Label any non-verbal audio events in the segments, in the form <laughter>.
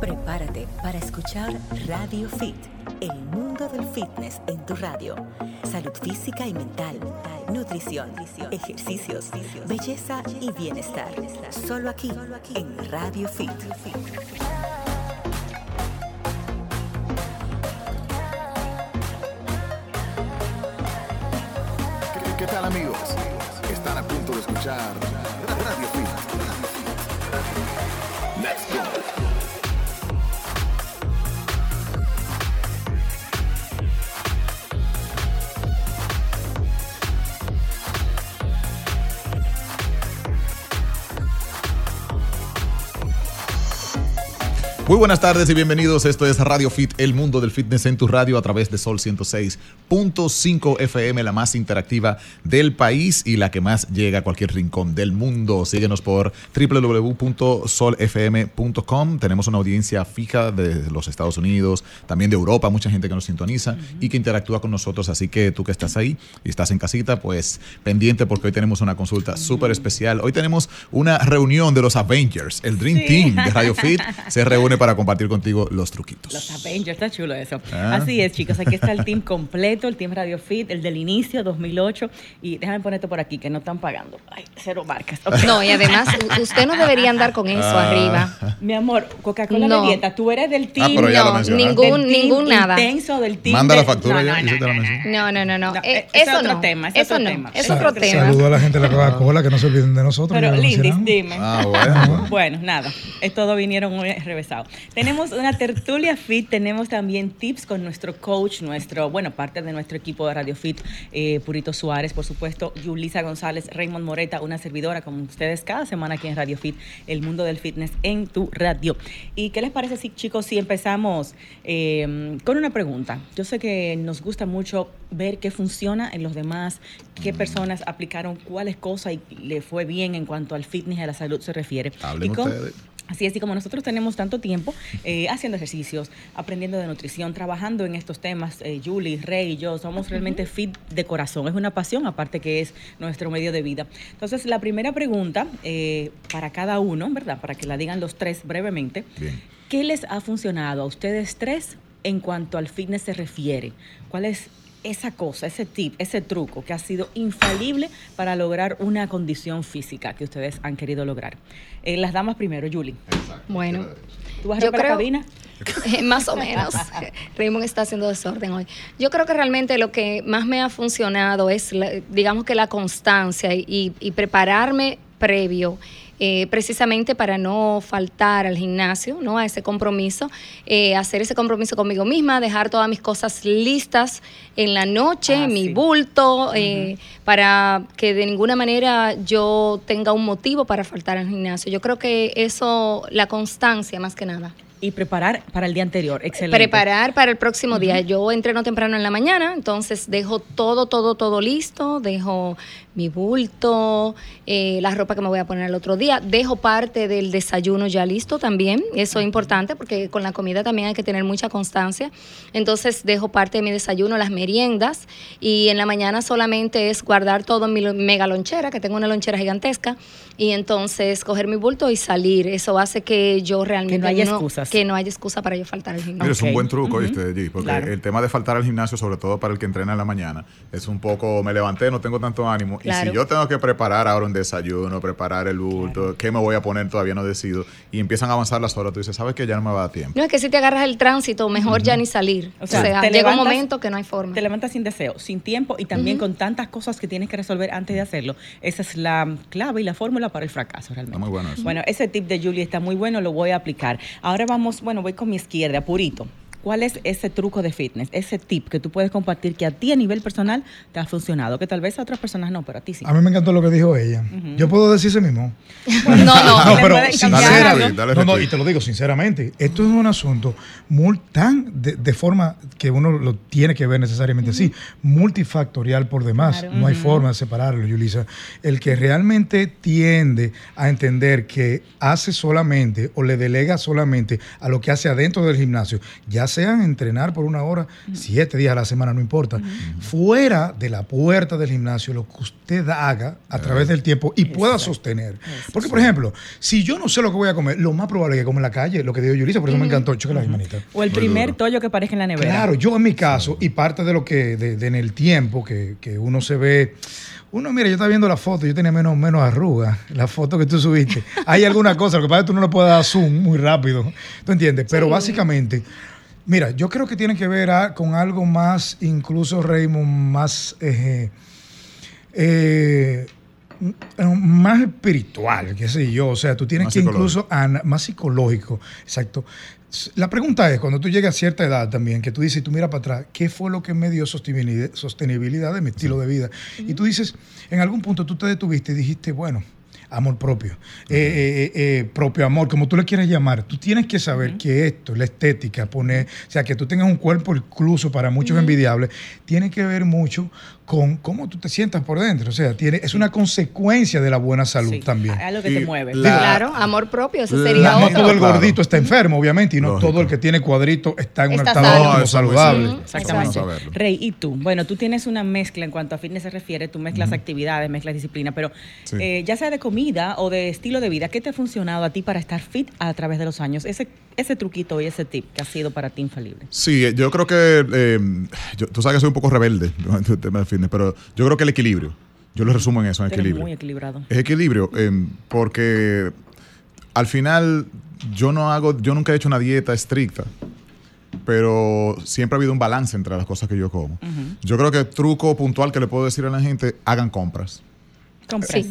Prepárate para escuchar Radio Fit, el mundo del fitness en tu radio. Salud física y mental, nutrición, ejercicios, belleza y bienestar. Solo aquí, en Radio Fit. ¿Qué, tal amigos? Están a punto de escuchar buenas tardes y bienvenidos. Esto es Radio Fit, el mundo del fitness en tu radio a través de Sol 106.5 FM, la más interactiva del país y la que más llega a cualquier rincón del mundo. Síguenos por www.solfm.com. Tenemos una audiencia fija de los Estados Unidos, también de Europa, mucha gente que nos sintoniza y que interactúa con nosotros. Así que tú que estás ahí y estás en casita, pues pendiente porque hoy tenemos una consulta súper especial. Hoy tenemos una reunión de los Avengers, el Dream Team de Radio Fit. Se reúne <laughs> para compartir contigo los truquitos. Los Avengers, está chulo eso. Ah. Así es, chicos. Aquí está el team completo, el team Radio Fit, el del inicio, 2008. Y déjame poner esto por aquí, que no están pagando. Ay, cero marcas. No, y además, usted no debería andar con eso ah. arriba. Mi amor, Coca-Cola no. de dieta, tú eres del team. Ah, no, ningún, ningún nada. Intenso del team. Manda la factura ya. No, no, no. no, eh, es eso otro tema. Es eso no. Tema. Es otro tema. Saludo a la gente de la Coca-Cola, que no se olviden de nosotros. Pero, Lindis, dime. Ah, bueno. bueno, nada. Todos vinieron muy revesados. Tenemos una tertulia fit, tenemos también tips con nuestro coach, nuestro, bueno, parte de nuestro equipo de Radio Fit, eh, Purito Suárez, por supuesto, Yulisa González, Raymond Moreta, una servidora como ustedes cada semana aquí en Radio Fit, el mundo del fitness en tu radio. ¿Y qué les parece, si, chicos, si empezamos em, con una pregunta? Yo sé que nos gusta mucho ver qué funciona en los demás, qué personas aplicaron cuáles cosas y le fue bien en cuanto al fitness y a la salud se refiere. Hablen ustedes. Así es, y como nosotros tenemos tanto tiempo eh, haciendo ejercicios, aprendiendo de nutrición, trabajando en estos temas, eh, Julie, Rey y yo, somos realmente fit de corazón. Es una pasión, aparte que es nuestro medio de vida. Entonces, la primera pregunta eh, para cada uno, ¿verdad? Para que la digan los tres brevemente. ¿Qué les ha funcionado a ustedes tres en cuanto al fitness se refiere? ¿Cuál es esa cosa, ese tip, ese truco que ha sido infalible para lograr una condición física que ustedes han querido lograr. Eh, las damas primero, Julie. Bueno. ¿Tú vas a romper la cabina? <laughs> más o menos. <laughs> Raymond está haciendo desorden hoy. Yo creo que realmente lo que más me ha funcionado es, digamos que la constancia y, y prepararme previo eh, precisamente para no faltar al gimnasio, ¿no? A ese compromiso, eh, hacer ese compromiso conmigo misma, dejar todas mis cosas listas en la noche, ah, mi bulto, eh, para que de ninguna manera yo tenga un motivo para faltar al gimnasio. Yo creo que eso, la constancia más que nada. Y preparar para el día anterior, excelente. Preparar para el próximo día. Yo entreno temprano en la mañana, entonces dejo todo, todo, todo listo, dejo mi bulto, eh, la ropa que me voy a poner el otro día. Dejo parte del desayuno ya listo también, eso es importante porque con la comida también hay que tener mucha constancia. Entonces dejo parte de mi desayuno, las meriendas y en la mañana solamente es guardar todo en mi mega lonchera, que tengo una lonchera gigantesca, y entonces coger mi bulto y salir. Eso hace que yo realmente... Que no haya excusas. Que no haya excusa para yo faltar al gimnasio. Es un buen truco, ¿viste, Porque el tema de faltar al gimnasio, sobre todo para el que entrena en la mañana, es un poco, me levanté, no tengo tanto ánimo y si yo tengo que preparar ahora un desayuno, preparar el bulto, ¿qué me voy a poner? Todavía no decido. Y empiezan a avanzar las horas. Tú dices, ¿sabes que ya no me va a dar tiempo? No, es que si te agarras el tránsito, mejor ya ni salir. O sea, llega un momento que no hay forma. Te levantas sin deseo, sin tiempo y también con tantas cosas que tienes que resolver antes de hacerlo. Esa es la clave y la fórmula para el fracaso realmente. Está muy bueno eso. Bueno, ese tip de Julie está muy bueno, lo voy a aplicar. Ahora vamos, bueno, voy con mi izquierda, purito. ¿Cuál es ese truco de fitness, ese tip que tú puedes compartir que a ti a nivel personal te ha funcionado? Que tal vez a otras personas no, pero a ti sí. A mí me encantó lo que dijo ella. Yo puedo decir ese mismo. no, no, <laughs> no, pero sinceramente, no, no, y te lo digo sinceramente, esto es un asunto muy tan de, forma que uno lo tiene que ver necesariamente así, multifactorial por demás. No hay forma de separarlo, Yulisa. El que realmente tiende a entender que hace solamente o le delega solamente a lo que hace adentro del gimnasio, ya sean entrenar por una hora, siete días a la semana, no importa. Fuera de la puerta del gimnasio, lo que usted haga a través del tiempo y pueda sostener. Porque, por ejemplo, si yo no sé lo que voy a comer, lo más probable es que come en la calle, lo que dijo Yulisa, por eso me encantó, chocolate, manita. O el primer tollo que aparezca en la nevera. Claro, yo en mi caso, y parte de lo que, de, en el tiempo que, que uno se ve uno, mira, yo estaba viendo la foto, yo tenía menos, menos arrugas, la foto que tú subiste. Hay alguna cosa, lo que pasa es que tú no le puedes dar zoom muy rápido, ¿tú entiendes? Pero básicamente, mira, yo creo que tiene que ver con algo más, incluso Raymond, más, eh, eh, más espiritual, qué sé yo. O sea, tú tienes que incluso, más psicológico, exacto. La pregunta es, cuando tú llegas a cierta edad también, que tú dices, tú miras para atrás, ¿qué fue lo que me dio sostenibilidad, de mi estilo de vida? Y tú dices, en algún punto tú te detuviste y dijiste, bueno, amor propio, eh, eh, eh, propio amor, como tú le quieras llamar. Tú tienes que saber que esto, la estética, poner, o sea, que tú tengas un cuerpo incluso para muchos envidiables, tiene que ver mucho con cómo tú te sientas por dentro. O sea, tiene, es una consecuencia de la buena salud también. Es lo que te mueve. claro, amor propio, eso sería No todo el gordito está enfermo, obviamente, y no todo el que tiene cuadrito está en un estado saludable. Exactamente. Rey, ¿y tú? Bueno, tú tienes una mezcla en cuanto a fitness se refiere, tú mezclas actividades, mezclas disciplina, pero eh, ya sea de comida o de estilo de vida, ¿qué te ha funcionado a ti para estar fit a través de los años? Ese, ese truquito y ese tip que ha sido para ti infalible. Sí, yo creo que, eh, tú sabes que soy un poco rebelde <laughs> el tema pero yo creo que el equilibrio. Yo lo resumo en eso, en equilibrio. Muy equilibrado. Es equilibrio, em, porque al final yo no hago, yo nunca he hecho una dieta estricta, pero siempre ha habido un balance entre las cosas que yo como. Yo creo que el truco puntual que le puedo decir a la gente, hagan compras.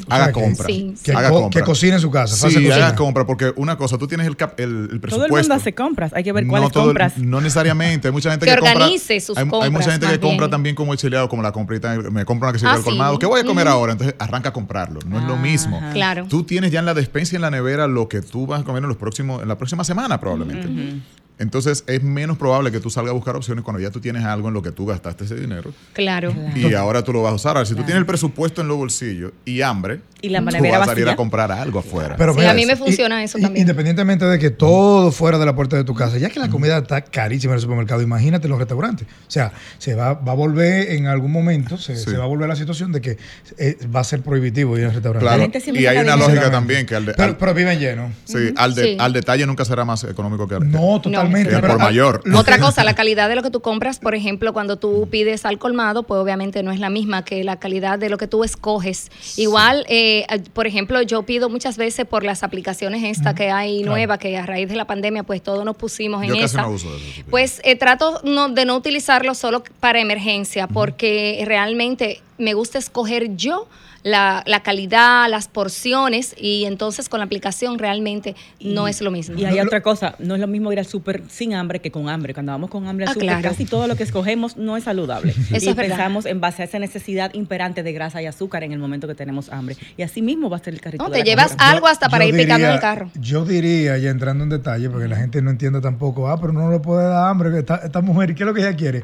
Haga compra. que, haga que, cocine en su casa. Sí, haga compra, porque una cosa, tú tienes el, el, presupuesto. Todo el mundo hace compras, hay que ver cuáles compras. No necesariamente, hay mucha gente que, que organice compra, sus hay, compras. Hay mucha gente que compra también como exiliado, como la comprita, me compra una que se ah, colmado. ¿Qué voy a comer ahora? Entonces arranca a comprarlo. No es lo mismo. Claro. Tú tienes ya en la despensa y en la nevera lo que tú vas a comer en, los próximos, en la próxima semana, probablemente. Entonces es menos probable que tú salgas a buscar opciones cuando ya tú tienes algo en lo que tú gastaste ese dinero. Claro. Y ahora tú lo vas a usar. si tú tienes el presupuesto en los bolsillos y hambre, y la tú vas a salir a comprar algo afuera. Pero sí, a mí me funciona eso también. Independientemente de que todo fuera de la puerta de tu casa, ya que la comida está carísima en el supermercado, imagínate los restaurantes. O sea, se va, va a volver en algún momento, se, va a volver la situación de que eh, va a ser prohibitivo ir al restaurante. Claro. Y hay una lógica también que al, de, pero, viven llenos. Sí, al, al detalle nunca será más económico que al No, totalmente. Por mayor. Otra cosa, la calidad de lo que tú compras, por ejemplo, cuando tú pides al colmado, pues obviamente no es la misma que la calidad de lo que tú escoges. Igual, eh, por ejemplo, yo pido muchas veces por las aplicaciones esta que hay nueva, que a raíz de la pandemia, pues todos nos pusimos en yo esa. No uso eso, pues eh, trato de no utilizarlo solo para emergencia, porque realmente me gusta escoger yo la, la, calidad, las porciones y entonces con la aplicación realmente no es lo mismo. Y hay otra cosa, no es lo mismo ir al súper sin hambre que con hambre. Cuando vamos con hambre al ah, súper, casi todo lo que escogemos no es saludable. <laughs> y pensamos en base a esa necesidad imperante de grasa y azúcar en el momento que tenemos hambre. Y así mismo va a ser el carrito. No, te llevas algo hasta para ir picando en el carro. Yo diría, ya entrando en detalle, porque la gente no entiende tampoco, ah, pero no le puede dar hambre, esta, esta mujer, ¿qué es lo que ella quiere?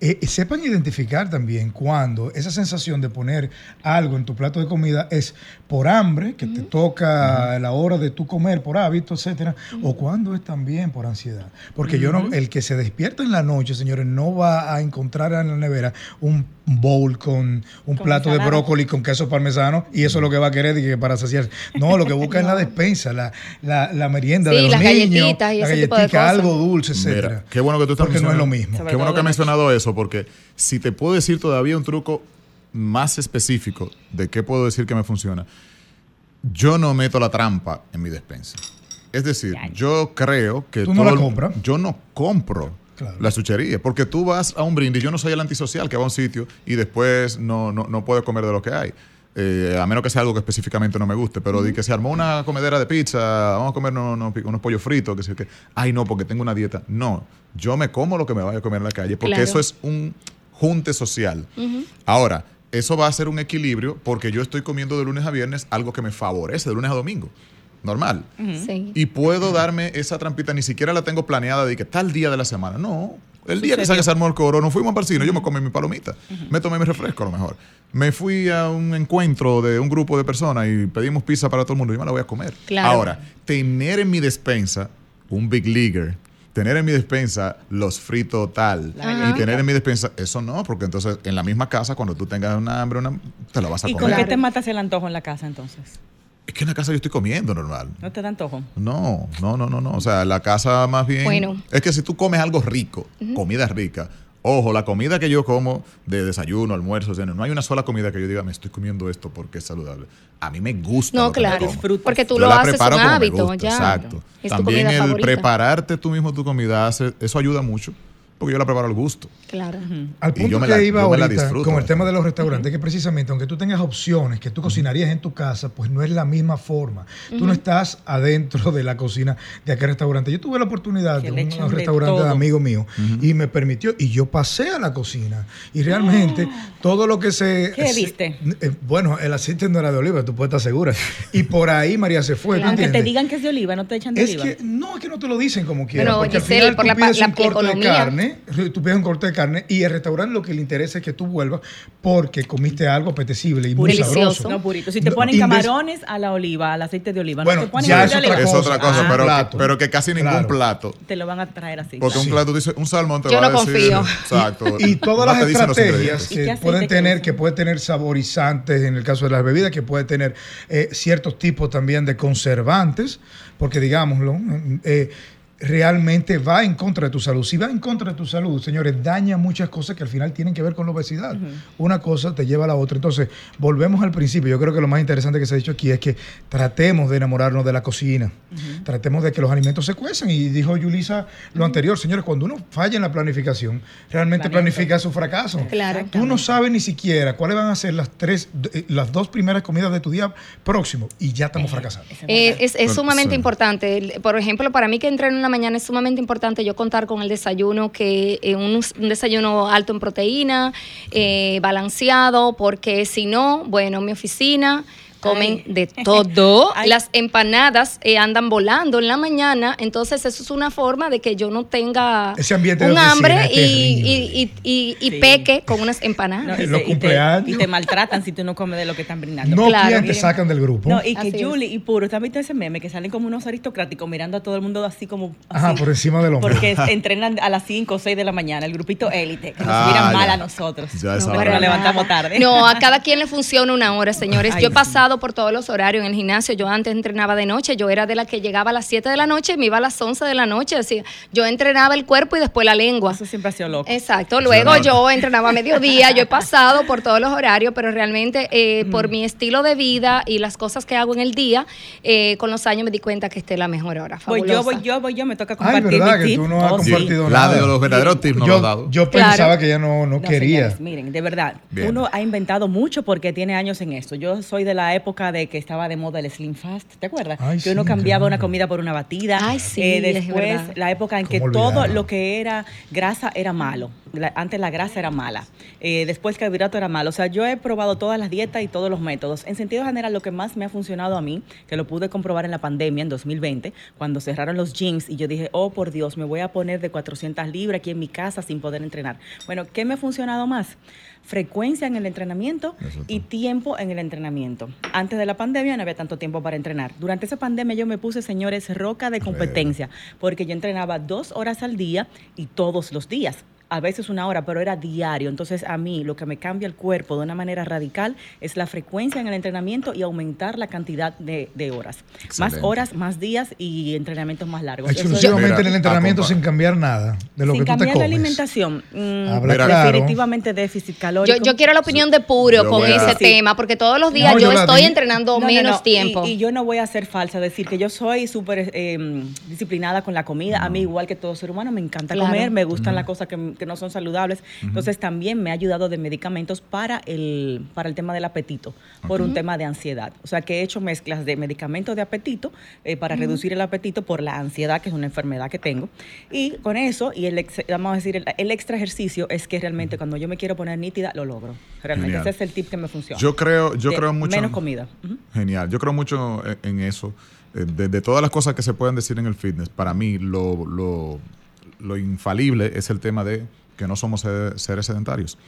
Eh, sepan identificar también cuando esa sensación de poner algo en tu plato de comida es por hambre, que te toca la hora de tu comer por hábito, etcétera, o cuando es también por ansiedad. Porque yo no, el que se despierta en la noche, señores, no va a encontrar en la nevera un bowl con un plato de brócoli con queso parmesano y eso es lo que va a querer que para saciar. No, lo que busca es la <laughs> despensa, la, la, merienda de los las niños, galletitas y ese tipo de cosas. algo dulce, etcétera. qué bueno que tú estás Porque no es lo mismo. Qué bueno que has mencionado eso, porque si te puedo decir todavía un truco más específico de qué puedo decir que me funciona, yo no meto la trampa en mi despensa. Es decir, yo creo que ¿Tú no la compras? yo no compro la suchería. Porque tú vas a un brindis, yo no soy el antisocial que va a un sitio y después no, no, no puede comer de lo que hay. Eh, a menos que sea algo que específicamente no me guste, pero di que se armó una comedera de pizza, vamos a comer unos, pollos fritos, que sé que, ay no, porque tengo una dieta. No, yo me como lo que me vaya a comer en la calle, porque eso es un junte social. Ahora, eso va a ser un equilibrio porque yo estoy comiendo de lunes a viernes algo que me favorece de lunes a domingo normal. Y puedo darme esa trampita, ni siquiera la tengo planeada de que tal día de la semana. No, el día que se armó el coro, no fuimos al cine, yo me comí mi palomita, me tomé mi refresco a lo mejor. Me fui a un encuentro de un grupo de personas y pedimos pizza para todo el mundo, yo me la voy a comer. Ahora, tener en mi despensa un Big Leaguer, tener en mi despensa los fritos tal y tener en mi despensa, eso no, porque entonces en la misma casa, cuando tú tengas una hambre, una, te lo vas a comer. ¿Y con qué te matas el antojo en la casa entonces? Es que en la casa yo estoy comiendo normal. ¿No te da antojo? No, no, no, no, no. O sea, la casa más bien. Bueno. Es que si tú comes algo rico, comida rica, Ojo, la comida que yo como de desayuno, almuerzo, no hay una sola comida que yo diga, me estoy comiendo esto porque es saludable. A mí me gusta. No, claro, porque tú lo haces un hábito, ya. Exacto. También el prepararte tú mismo tu comida, hace, eso ayuda mucho porque yo la preparo al gusto. Claro. Al punto que iba ahorita con el tema de los restaurantes, que precisamente aunque tú tengas opciones que tú cocinarías en tu casa, pues no es la misma forma. Tú no estás adentro de la cocina de aquel restaurante. Yo tuve la oportunidad de un, restaurante de, amigo mío y me permitió, y yo pasé a la cocina. Y realmente <gasps> todo lo que se... ¿Qué viste? Eh, bueno, el aceite no era de oliva, tú puedes estar segura. Y por ahí María se fue. Aunque te digan que es de oliva, no te echan de oliva. Que, no, es que no te lo dicen como quieran. porque al final por tú la, pides un corte de carne tú pides un corte de carne y el restaurante lo que le interesa es que tú vuelvas porque comiste algo apetecible y muy sabroso. No, purito. Si te ponen camarones a la oliva, al aceite de oliva, no te ponen ya es, otra es otra cosa, pero, pero, que casi ningún plato te lo van a traer así. Porque un plato dice un salmón te Yo va no a decir, confío. Exacto. <laughs> Y, todas las estrategias que pueden tener, que puede tener saborizantes en el caso de las bebidas, que puede tener eh, ciertos tipos también de conservantes, porque digámoslo, eh, realmente va en contra de tu salud. Si va en contra de tu salud, señores, daña muchas cosas que al final tienen que ver con la obesidad. Una cosa te lleva a la otra. Entonces, volvemos al principio. Yo creo que lo más interesante que se ha dicho aquí es que tratemos de enamorarnos de la cocina. Tratemos de que los alimentos se cuecen. Y dijo Yulisa lo anterior, señores, cuando uno falla en la planificación, realmente planifica su fracaso. Claro. Tú no sabes ni siquiera cuáles van a ser las tres, eh, las dos primeras comidas de tu día próximo y ya estamos fracasando. Eh, es, sumamente importante. Por ejemplo, para mí que entré en una mañana es sumamente importante yo contar con el desayuno, que eh, un, desayuno alto en proteína, eh, balanceado, porque si no, bueno, mi oficina comen de todo. <laughs> Las empanadas eh, andan volando en la mañana, entonces eso es una forma de que yo no tenga un hambre y, y, peque con unas empanadas. <laughs> y, te, y, te, maltratan si tú no comes de lo que están brindando. No claro. te sacan del grupo. No, y que Julie y Puro, ¿te has visto ese meme? Que salen como unos aristocráticos mirando a todo el mundo así como... Ajá, por encima del hombre. Porque <laughs> entrenan a las 5 o 6 de la mañana, el grupito élite, que nos ah, miran mal a nosotros. Ya no, nos levantamos tarde. No, a cada quien le funciona una hora, señores. yo he pasado por todos los horarios en el gimnasio. Yo antes entrenaba de noche, yo era de la que llegaba a las 7 de la noche y me iba a las 11 de la noche. Así, yo entrenaba el cuerpo y después la lengua. Eso siempre ha sido loco. Exacto. Luego yo entrenaba a mediodía, yo he pasado por todos los horarios, pero realmente eh, por mi estilo de vida y las cosas que hago en el día, eh, con los años me di cuenta que esta es la mejor hora. Voy yo, voy yo, voy yo, me toca compartir Ay, ¿verdad? que tú no has oh, compartido nada. La de los verdaderos tips no yo, lo he dado. Yo pensaba que ella no, no, quería. miren, de verdad, uno ha inventado mucho porque tiene años en esto. Yo soy de la época de que estaba de moda el Slim Fast, ¿te acuerdas? que uno cambiaba una comida por una batida. Ay, sí, eh, después, la época en que todo lo que era grasa era malo. antes la grasa era mala. Eh, después el carbohidrato era malo. O sea, yo he probado todas las dietas y todos los métodos. En sentido general, lo que más me ha funcionado a mí, que lo pude comprobar en la pandemia en 2020, cuando cerraron los gyms y yo dije, oh, por Dios, me voy a poner de 400 libras aquí en mi casa sin poder entrenar. Bueno, ¿qué me ha funcionado más? Frecuencia en el entrenamiento y tiempo en el entrenamiento. Antes de la pandemia no había tanto tiempo para entrenar. Durante esa pandemia yo me puse, señores, roca de competencia, porque yo entrenaba dos horas al día y todos los días a veces una hora, pero era diario. Entonces a mí lo que me cambia el cuerpo de una manera radical es la frecuencia en el entrenamiento y aumentar la cantidad de, horas. Más horas, más días y entrenamientos más largos. Exclusivamente en el entrenamiento sin cambiar nada de lo que tú te cambiar la alimentación. Mm, definitivamente déficit calórico. Yo, quiero la opinión de Puro con ese tema, porque todos los días yo, estoy entrenando menos tiempo. Y, yo no voy a ser falsa, decir que yo soy súper em, disciplinada con la comida. A mí, igual que todo ser humano, me encanta comer, me gustan las cosas que que no son saludables. Entonces también me ha ayudado de medicamentos para el, para el tema del apetito, por un tema de ansiedad. O sea que he hecho mezclas de medicamentos de apetito eh, para reducir el apetito por la ansiedad, que es una enfermedad que tengo. Y con eso, y el, vamos a decir, el, extra ejercicio es que realmente cuando yo me quiero poner nítida, lo logro. Realmente ese es el tip que me funciona. Yo creo, yo creo mucho. Menos comida. Genial. Yo creo mucho en, eso. Eh, de, todas las cosas que se pueden decir en el fitness, para mí lo, lo, lo infalible es el tema de que no somos seres sedentarios.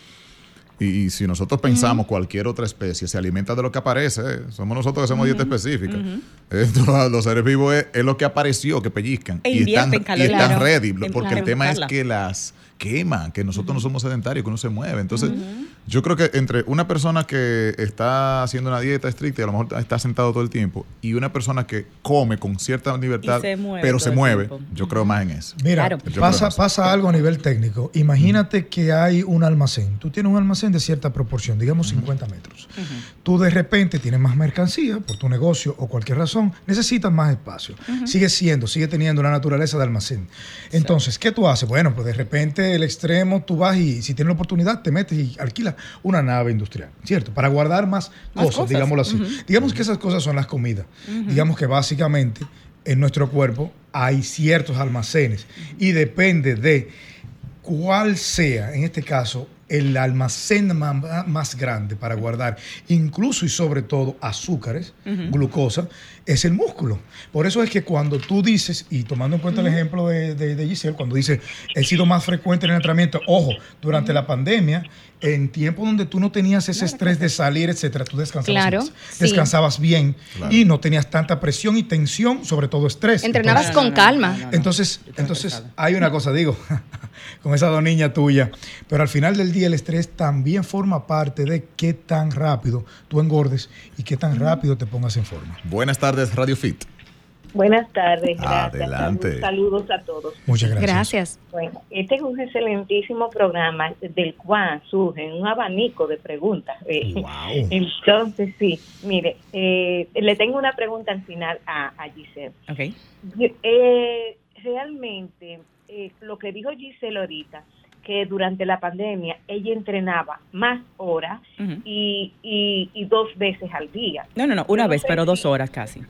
Y, si nosotros pensamos cualquier otra especie se alimenta de lo que aparece, somos nosotros que hacemos dieta específica. <laughs> los seres vivos es, lo que apareció, que pellizcan. E y, están, y están ready, porque el tema es que las quema, que nosotros no somos sedentarios, que uno se mueve. Entonces, yo creo que entre una persona que está haciendo una dieta estricta y a lo mejor está sentado todo el tiempo, y una persona que come con cierta libertad, pero se mueve, yo creo más en eso. Mira, pasa, pasa algo a nivel técnico. Imagínate que hay un almacén. Tú tienes un almacén de cierta proporción, digamos 50 metros. Tú de repente tienes más mercancía por tu negocio o cualquier razón, necesitas más espacio. Sigue siendo, sigue teniendo la naturaleza de almacén. Entonces, ¿qué tú haces? Bueno, pues de repente el extremo, tú vas y si tienes la oportunidad, te metes y alquilas una nave industrial, ¿cierto? Para guardar más, cosas, digámoslo así. Digamos que esas cosas son las comidas. Digamos que básicamente en nuestro cuerpo hay ciertos almacenes y depende de cuál sea, en este caso, el almacén más grande para guardar, incluso y sobre todo azúcares, glucosa, es el músculo. Por eso es que cuando tú dices, y tomando en cuenta el ejemplo de, Giselle, cuando dice, he sido más frecuente en el entrenamiento, ojo, durante la pandemia, en tiempo donde tú no tenías ese estrés de salir, etcétera, tú descansabas, descansabas bien y no tenías tanta presión y tensión, sobre todo estrés. Entrenabas con calma. entonces, entonces hay una cosa, digo, <laughs> con esa dos niña tuya, pero al final del día el estrés también forma parte de qué tan rápido tú engordes y qué tan rápido te pongas en forma. Buenas tardes, Radio Fit. Buenas tardes, gracias. Adelante. Saludos a todos. Muchas gracias. Gracias. Bueno, este es un excelentísimo programa del cual surge un abanico de preguntas. Eh, entonces, sí, mire, eh, le tengo una pregunta al final a, a Giselle. Okay. Eh, realmente, lo que dijo Giselle ahorita, que durante la pandemia ella entrenaba más horas y, y, dos veces al día. No, no, no, una vez, pero dos horas casi.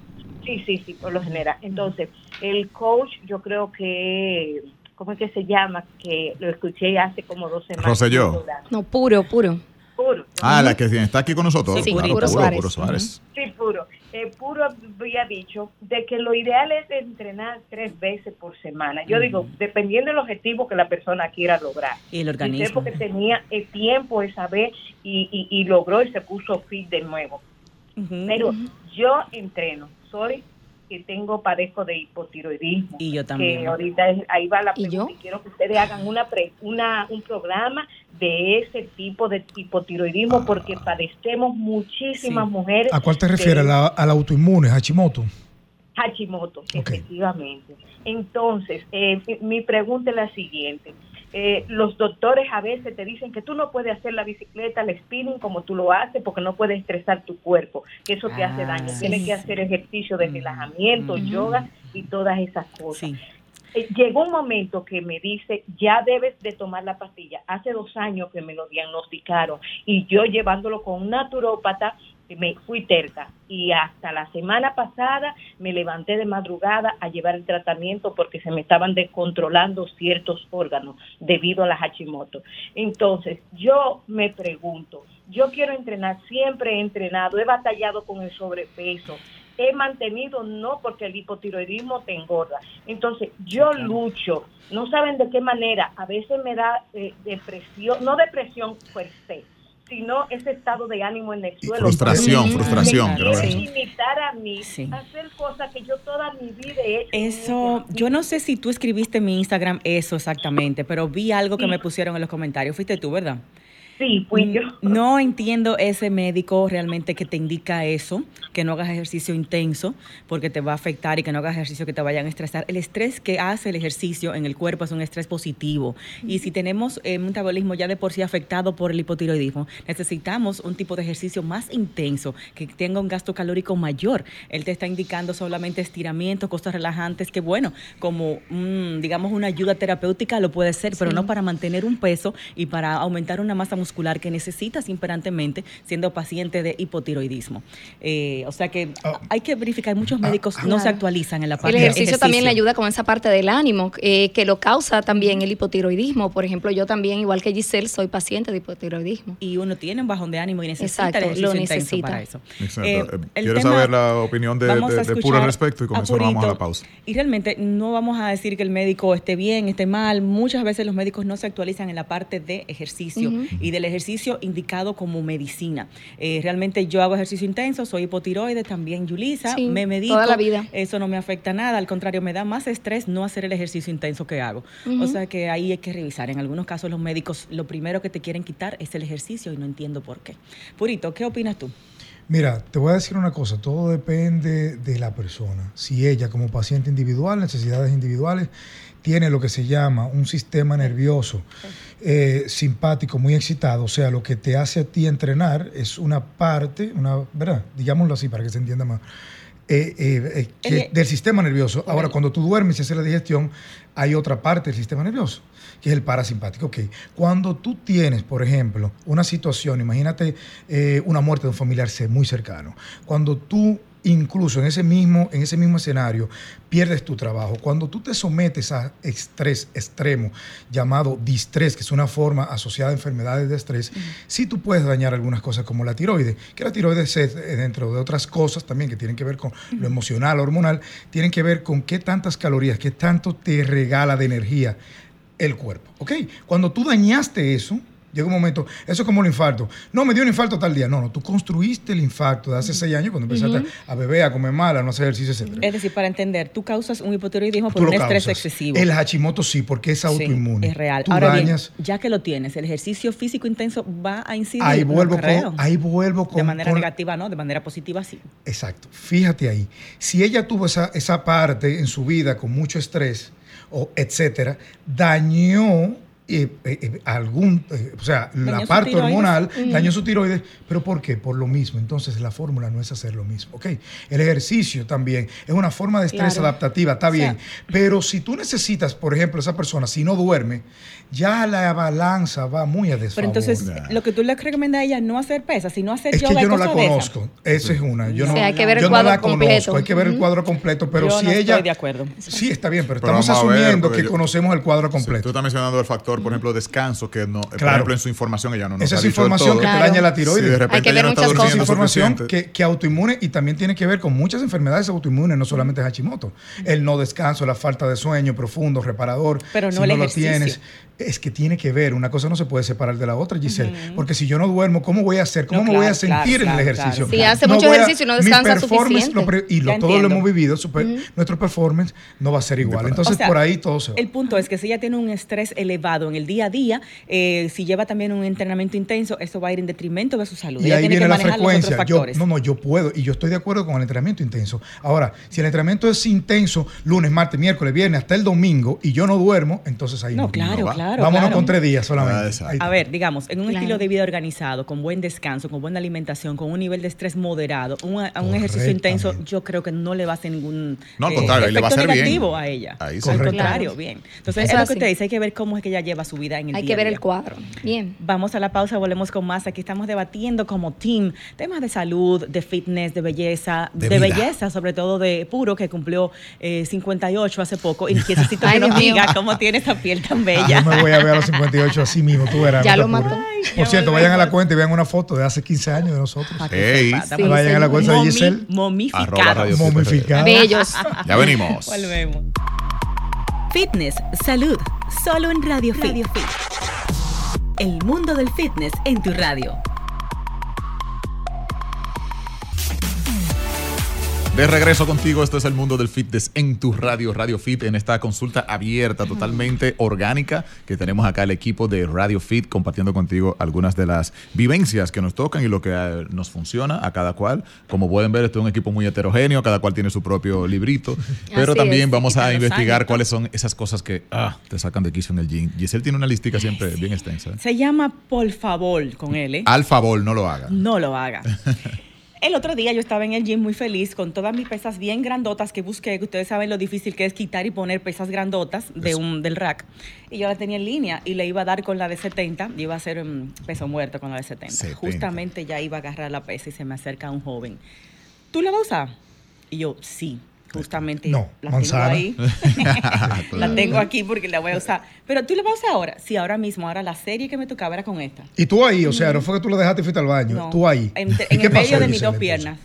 Sí, sí, sí, por lo general. Entonces, el coach yo creo que, ¿cómo es que se llama? Que lo escuché hace como dos semanas. Roselló. No, puro, puro. Puro. Ah, la que está aquí con nosotros. Sí, puro, Suárez. puro Suárez. Sí, puro. Eh, puro había dicho de que lo ideal es entrenar tres veces por semana. Yo digo, dependiendo del objetivo que la persona quiera lograr. Y el organismo. porque tenía el tiempo esa vez y, y, y logró y se puso fit de nuevo. Pero yo entreno soy que tengo, padezco de hipotiroidismo. Y yo también. Que ahorita ahí va la pregunta. ¿Y quiero que ustedes hagan una, una un programa de ese tipo de hipotiroidismo ah. porque padecemos muchísimas mujeres. ¿A cuál te refieres? ¿A la, autoinmune, Hashimoto? Hashimoto, efectivamente. Entonces, eh, mi pregunta es la siguiente. Eh, los doctores a veces te dicen que tú no puedes hacer la bicicleta, el spinning como tú lo haces porque no puedes estresar tu cuerpo, que eso te hace daño. Ah, Tienes que hacer ejercicio de relajamiento, mm. yoga y todas esas cosas. Eh, llegó un momento que me dice, ya debes de tomar la pastilla. Hace dos años que me lo diagnosticaron y yo llevándolo con un naturópata me fui terca y hasta la semana pasada me levanté de madrugada a llevar el tratamiento porque se me estaban descontrolando ciertos órganos debido a la Hashimoto. Entonces, yo me pregunto, yo quiero entrenar, siempre he entrenado, he batallado con el sobrepeso, he mantenido no porque el hipotiroidismo te engorda. Entonces, yo lucho, no saben de qué manera, a veces me da eh, depresión, no depresión per se, sino ese estado de ánimo en el suelo. Frustración, frustración. Creo limitar a mí hacer cosas que yo toda mi vida he hecho. Eso, yo no sé si tú escribiste en mi Instagram eso exactamente, pero vi algo que me pusieron en los comentarios. Fuiste tú, ¿verdad? Sí, fui yo. No entiendo ese médico realmente que te indica eso, que no hagas ejercicio intenso porque te va a afectar y que no hagas ejercicio que te vayan a estresar. El estrés que hace el ejercicio en el cuerpo es un estrés positivo. Y si tenemos eh, un metabolismo ya de por sí afectado por el hipotiroidismo, necesitamos un tipo de ejercicio más intenso, que tenga un gasto calórico mayor. Él te está indicando solamente estiramientos, cosas relajantes, que bueno, como digamos una ayuda terapéutica lo puede ser, pero no para mantener un peso y para aumentar una masa muscular que necesitas imperantemente siendo paciente de hipotiroidismo. Eh, o sea que ah. hay que verificar, muchos ah, médicos no se actualizan en la parte El ejercicio, también le ayuda con esa parte del ánimo, eh, que lo causa también el hipotiroidismo. Por ejemplo, yo también, igual que Giselle, soy paciente de hipotiroidismo. Y uno tiene un bajón de ánimo y necesita el ejercicio lo necesita. para eso. Exacto. Eh, Quiero saber la opinión de, de, Puro al respecto y con eso vamos a la pausa. Y realmente no vamos a decir que el médico esté bien, esté mal. Muchas veces los médicos no se actualizan en la parte de ejercicio y de el ejercicio indicado como medicina. Eh, realmente yo hago ejercicio intenso, soy hipotiroide, también Yulisa, me medico. Toda la vida. Eso no me afecta nada, al contrario, me da más estrés no hacer el ejercicio intenso que hago. O sea que ahí hay que revisar. En algunos casos los médicos lo primero que te quieren quitar es el ejercicio y no entiendo por qué. Purito, ¿qué opinas tú? Mira, te voy a decir una cosa, todo depende de la persona. Si ella como paciente individual, necesidades individuales, tiene lo que se llama un sistema nervioso eh, simpático, muy excitado, o sea, lo que te hace a ti entrenar es una parte, una, ¿verdad? Digámoslo así para que se entienda más. Eh, eh, del sistema nervioso. Ahora, cuando tú duermes y haces la digestión, hay otra parte del sistema nervioso, que es el parasimpático. Okay. Cuando tú tienes, por ejemplo, una situación, imagínate una muerte de un familiar muy cercano, cuando tú incluso en ese mismo, en ese mismo escenario, pierdes tu trabajo. Cuando tú te sometes a estrés extremo, llamado distrés, que es una forma asociada a enfermedades de estrés, sí tú puedes dañar algunas cosas como la tiroides, que la tiroides es, eh, dentro de otras cosas también que tienen que ver con lo emocional, hormonal, tienen que ver con qué tantas calorías, qué tanto te regala de energía el cuerpo. ¿Ok? Cuando tú dañaste eso, Llega un momento, eso es como el infarto. No, me dio un infarto tal día. No, no, tú construiste el infarto de hace seis años cuando empezaste a beber, a comer mal, a no hacer ejercicio, etc. Es decir, para entender, tú causas un hipotiroidismo por un estrés excesivo. El Hashimoto sí, porque es autoinmune. es real. Ahora bien, ya que lo tienes, el ejercicio físico intenso va a incidir. Ahí vuelvo, con, ahí vuelvo con. De manera negativa, no, de manera positiva, sí. Exacto. Fíjate ahí. Si ella tuvo esa, esa parte en su vida con mucho estrés, o etcétera, dañó eh, eh, algún, eh, o sea, la parte hormonal dañó su tiroides, pero ¿por qué? Por lo mismo. Entonces la fórmula no es hacer lo mismo, ¿ok? El ejercicio también es una forma de estrés adaptativa, está bien, pero si tú necesitas, por ejemplo, esa persona, si no duerme, ya la balanza va muy a desfavor. Pero entonces, lo que tú le recomiendas a ella no hacer pesas, sino hacer es que yo no la conozco, esa es una. Yo no, hay que ver el cuadro la completo. conozco, hay que ver el cuadro completo, pero si ella... Estoy de acuerdo. Sí, está bien, pero, estamos asumiendo que conocemos el cuadro completo. tú estás mencionando el factor por ejemplo, descanso, que no, por ejemplo, en su información ella no nos Esa es información que te daña la tiroides. de repente Hay que ver muchas cosas. información que, que, autoinmune y también tiene que ver con muchas enfermedades autoinmunes, no solamente Hashimoto. El no descanso, la falta de sueño profundo, reparador. Pero no, si no lo tienes. Es que tiene que ver, una cosa no se puede separar de la otra, Giselle. Porque si yo no duermo, ¿cómo voy a hacer? ¿Cómo me voy a sentir en el ejercicio? Si hace mucho ejercicio y no descansa suficiente. y lo, todo lo hemos vivido, nuestro performance no va a ser igual. Entonces, por ahí todo se va. El punto es que si ella tiene un estrés elevado en el día a día, eh, si lleva también un entrenamiento intenso, eso va a ir en detrimento de su salud. Y ella ahí tiene viene que la frecuencia. no, no, yo puedo y yo estoy de acuerdo con el entrenamiento intenso. Ahora, si el entrenamiento es intenso lunes, martes, miércoles, viernes, hasta el domingo y yo no duermo, entonces ahí no. No, claro, claro. Vámonos con tres días solamente. a ver, digamos, en un estilo de vida organizado, con buen descanso, con buena alimentación, con un nivel de estrés moderado, un, un ejercicio intenso, yo creo que no le va a hacer ningún no, al contrario, le va a hacer negativo a ella. Ahí al contrario, bien. Entonces, es lo que te dice, hay que ver cómo es que ella lleva su vida en el hay día Hay que ver el cuadro. Bien. Vamos a la pausa, volvemos con más. Aquí estamos debatiendo como team temas de salud, de fitness, de belleza, de, belleza, sobre todo de Puro, que cumplió 58 eh, hace poco. Y necesito que nos diga cómo tiene esa piel tan bella. Yo me voy a ver a los 58 así mismo, tú verás. Ya lo mató. Por cierto, vayan a la cuenta y vean una foto de hace 15 años de nosotros. vayan a la cuenta de Giselle. Momificados. Momificados. Bellos. Ya venimos. <laughs> Volvemos. Fitness, salud, solo en Radio Fit. El mundo del fitness en tu radio. De regreso contigo, esto es el mundo del fitness en tu radio, Radio Fit, en esta consulta abierta, totalmente orgánica, que tenemos acá el equipo de Radio Fit compartiendo contigo algunas de las vivencias que nos tocan y lo que eh, nos funciona a cada cual. Como pueden ver, este es un equipo muy heterogéneo, cada cual tiene su propio librito, pero también vamos a investigar cuáles son esas cosas que ah, te sacan de quicio en el gym. Giselle tiene una listica siempre bien extensa. Se llama Por favor con él. ¿eh? Al favor, no lo haga. No lo haga. <laughs> El otro día yo estaba en el gym muy feliz con todas mis pesas bien grandotas que busqué, que ustedes saben lo difícil que es quitar y poner pesas grandotas de un, del rack. Y yo la tenía en línea y le iba a dar con la de 70, iba a hacer un peso muerto con la de 70. Justamente ya iba a agarrar la pesa y se me acerca un joven. ¿Tú la vas a usar? Y yo, sí justamente no, la tengo ahí. <laughs> <laughs> la tengo aquí porque la voy a usar. Pero tú la vas a usar ahora. Sí, ahora mismo. Ahora la serie que me tocaba era con esta. Y tú ahí, o sea, no fue que tú la dejaste y fuiste al baño. Tú ahí. En, en el medio de mis dos piernas.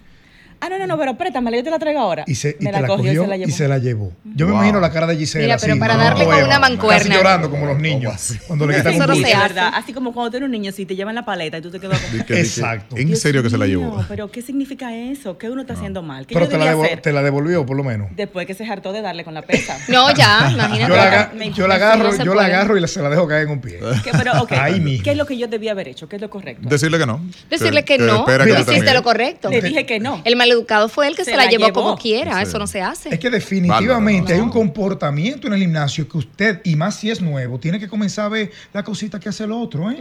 Ah, no, no, no, pero prétamela, yo te la traigo ahora. Y se, me la, cogió, y se la llevó. Y se la llevó. Yo me imagino la cara de Gisela. Mira, pero para darle con una mancuerna. Casi llorando como los niños. Cuando le quitan un verdad. Así como cuando tú eres un niño, si te llevan la paleta y tú te quedas como... Exacto. ¿En serio que se la llevó? No, pero ¿qué significa eso? ¿Qué uno está haciendo mal? pero te la, devolvió, por lo menos. Después que se hartó de darle con la pesa. <laughs> No, ya, imagínate. Yo la, agarro, yo la agarro y se la dejo caer en un pie. ¿qué es lo que yo debía haber hecho? ¿Qué es lo correcto? Decirle que no. Decirle que no. Hiciste lo correcto. Le dije que no. El maleducado fue el que se la llevó como quiera. Eso no se hace. Es que definitivamente hay un comportamiento en el gimnasio que usted, y más si es nuevo, tiene que comenzar a ver la cosita que hace el otro. ¿eh?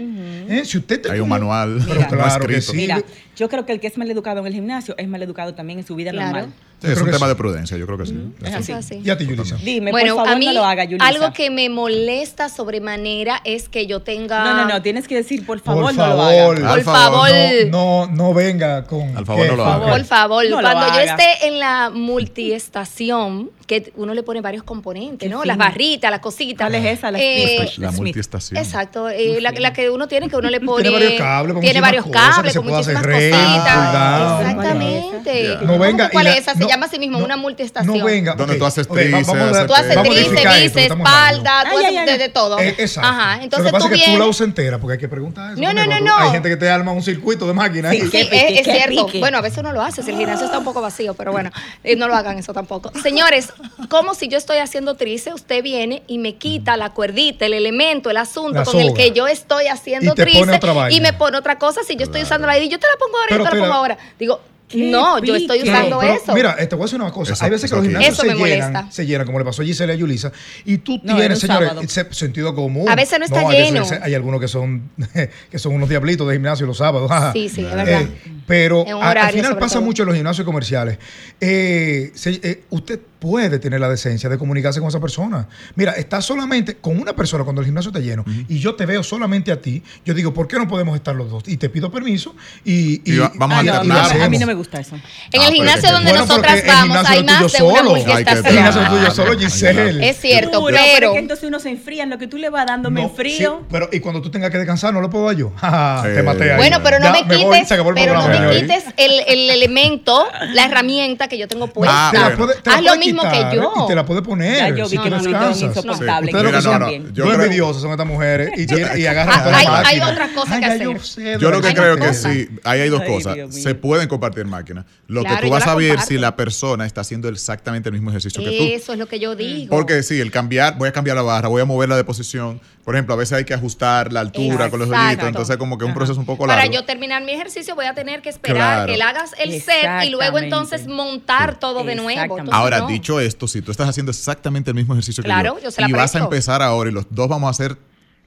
¿Eh? Si usted hay un manual. Pero <laughs> claro que sí. Mira, yo creo que el que es mal educado en el gimnasio es mal educado también en su vida normal. Es un tema de prudencia, yo creo que sí. Es así. Y a ti, Yulisa. Dime, bueno, por favor, a mí, no lo haga, Yulisa. Algo que me molesta sobremanera es que yo tenga. No, no, no, tienes que decir, por favor, no lo haga. Por favor. No, no, venga con. Al favor, no lo haga. Por favor, cuando yo esté en la multiestación, que uno le pone varios componentes, ¿no? Las barritas, las cositas. ¿Cuál es esa? La, eh, la multiestación. Exacto. Eh, la, la, que uno tiene, que uno le pone. Tiene varios cables, tiene varios cables, con muchísimas cositas. Exactamente. No venga. ¿Cuál es esa? Se llama así mismo una multiestación. No venga. Donde tú haces tríceps. Tú haces tríceps, bíceps, espalda, tú haces de todo. Eh, exacto. Ajá. Entonces tú vienes. que tú la usas entera, porque hay que preguntar eso. No, no, no, no. Hay gente que te arma un circuito de máquinas. Sí, <laughs> es cierto. Bueno, a veces uno lo hace. Si el gimnasio está un poco vacío, pero bueno, <laughs> no lo hagan eso tampoco. Señores, como si yo estoy haciendo tríceps, usted viene y me quita la cuerdita, el elemento, el asunto con el que yo estoy haciendo tríceps y me pone otra cosa. Si yo estoy usando la y yo te la pongo ahora, yo te la pongo ahora. Digo, no, yo estoy usando eso. Mira, te voy a decir una cosa. Hay veces que los gimnasios se llenan, se llenan, como le pasó a Gisela y a Yulisa, y tú tienes, señores, sentido común. A veces no está lleno. Hay, algunos que son, <laughs> que son unos diablitos de gimnasio los sábados. Sí, <laughs> sí, es verdad. Eh, pero al final pasa mucho en los gimnasios comerciales. Eh, eh, usted puede tener la decencia de comunicarse con esa persona. Mira, está solamente con una persona cuando el gimnasio está lleno y yo te veo solamente a ti. Yo digo, ¿por qué no podemos estar los dos? Y te pido permiso y, vamos a alternar. A mí no me gusta eso. En el gimnasio donde nosotras vamos hay más de una multiestación. El gimnasio tuyo solo, Giselle. Es cierto, pero... pero que entonces uno se enfría en lo que tú le vas dando, me enfrío. pero y cuando tú tengas que descansar, ¿no lo puedo dar yo? <laughs> te maté ahí. Bueno, pero no me quites, pero no me quites el elemento, la herramienta que yo tengo puesta. Haz lo mismo que yo la puede poner. Ya yo vi que no, es insoportable. Ustedes lo que son, yo envidiosos son estas mujeres y, <laughs> y agarran toda hay, la. Hay otra cosa que hacer. Yo, lo que creo que sí, ahí hay dos cosas. Se pueden compartir máquinas. Lo que tú vas a ver si la persona está haciendo exactamente el mismo ejercicio que tú. Eso es lo que yo digo. Porque sí, el cambiar, voy a cambiar la barra, voy a moverla de posición. Por ejemplo, a veces hay que ajustar la altura con los deditos, entonces como que es un proceso un poco largo. Para yo terminar mi ejercicio voy a tener que esperar que él hagas el set y luego entonces montar todo de nuevo. Ahora, dicho esto, si tú estás haciendo exactamente el mismo ejercicio que yo, yo y vas a empezar ahora y los dos vamos a hacer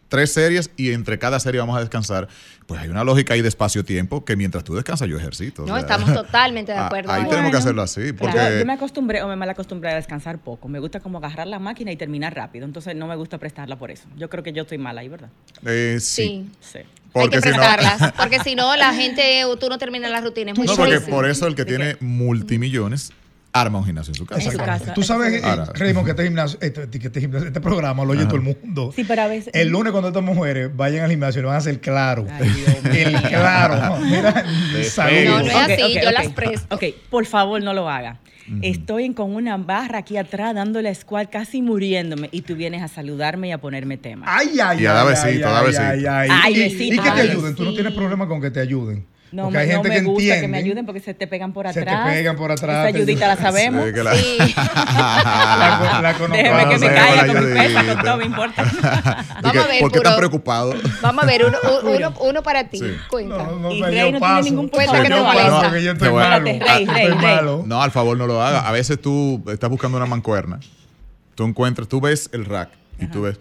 tres series y entre cada serie vamos a descansar, pues hay una lógica ahí de espacio-tiempo que mientras tú descansas yo ejercito. No, estamos totalmente de <laughs> acuerdo. Ahí tenemos que hacerlo así. Porque... Yo, me acostumbré o me mal acostumbré a descansar poco. Me gusta como agarrar la máquina y terminar rápido. Entonces no me gusta prestarla por eso. Yo creo que yo estoy mal ahí, ¿verdad? Eh, sí. sí. Hay que prestarlas, <laughs> porque si no, la gente, tú no terminas la rutina. Es muy no, porque por eso el que tiene multimillones arma un gimnasio en su casa. En su casa. Tú sabes, eh, Raymond, que este gimnasio, este, este, gimnasio, este programa lo oye todo el mundo. Sí, pero a veces. El lunes, cuando estas mujeres vayan al gimnasio, lo van a hacer claro. el claro. <laughs> Mira, salud. No, no es así, yo las presto. Ok, por favor, no lo haga. Estoy con una barra aquí atrás dándole squat casi muriéndome y tú vienes a saludarme y a ponerme tema. Ay, ay, ay. Y a dar besito, a dar besito. Ay, ay, ay. Y, y que te ayuden. Tú no tienes problema con que te ayuden. No, porque hay gente me gusta que, que, me ayuden porque se te pegan por atrás. Se te pegan por atrás. Esa ayudita la sabemos. Sí. la, sí. <laughs> la, la Déjeme que me caiga con mi pesa, con todo me importa. <laughs> Vamos a ver, ¿Por qué estás preocupado? Vamos a ver, uno, <laughs> uno, uno para ti. Sí. Cuenta. No, no, y Rey no tiene ningún cuenta que te molesta. No, yo estoy malo. Rey, Rey, Rey. No, al favor no lo haga. A veces tú estás buscando una mancuerna. Tú encuentras, tú ves el rack y tú ves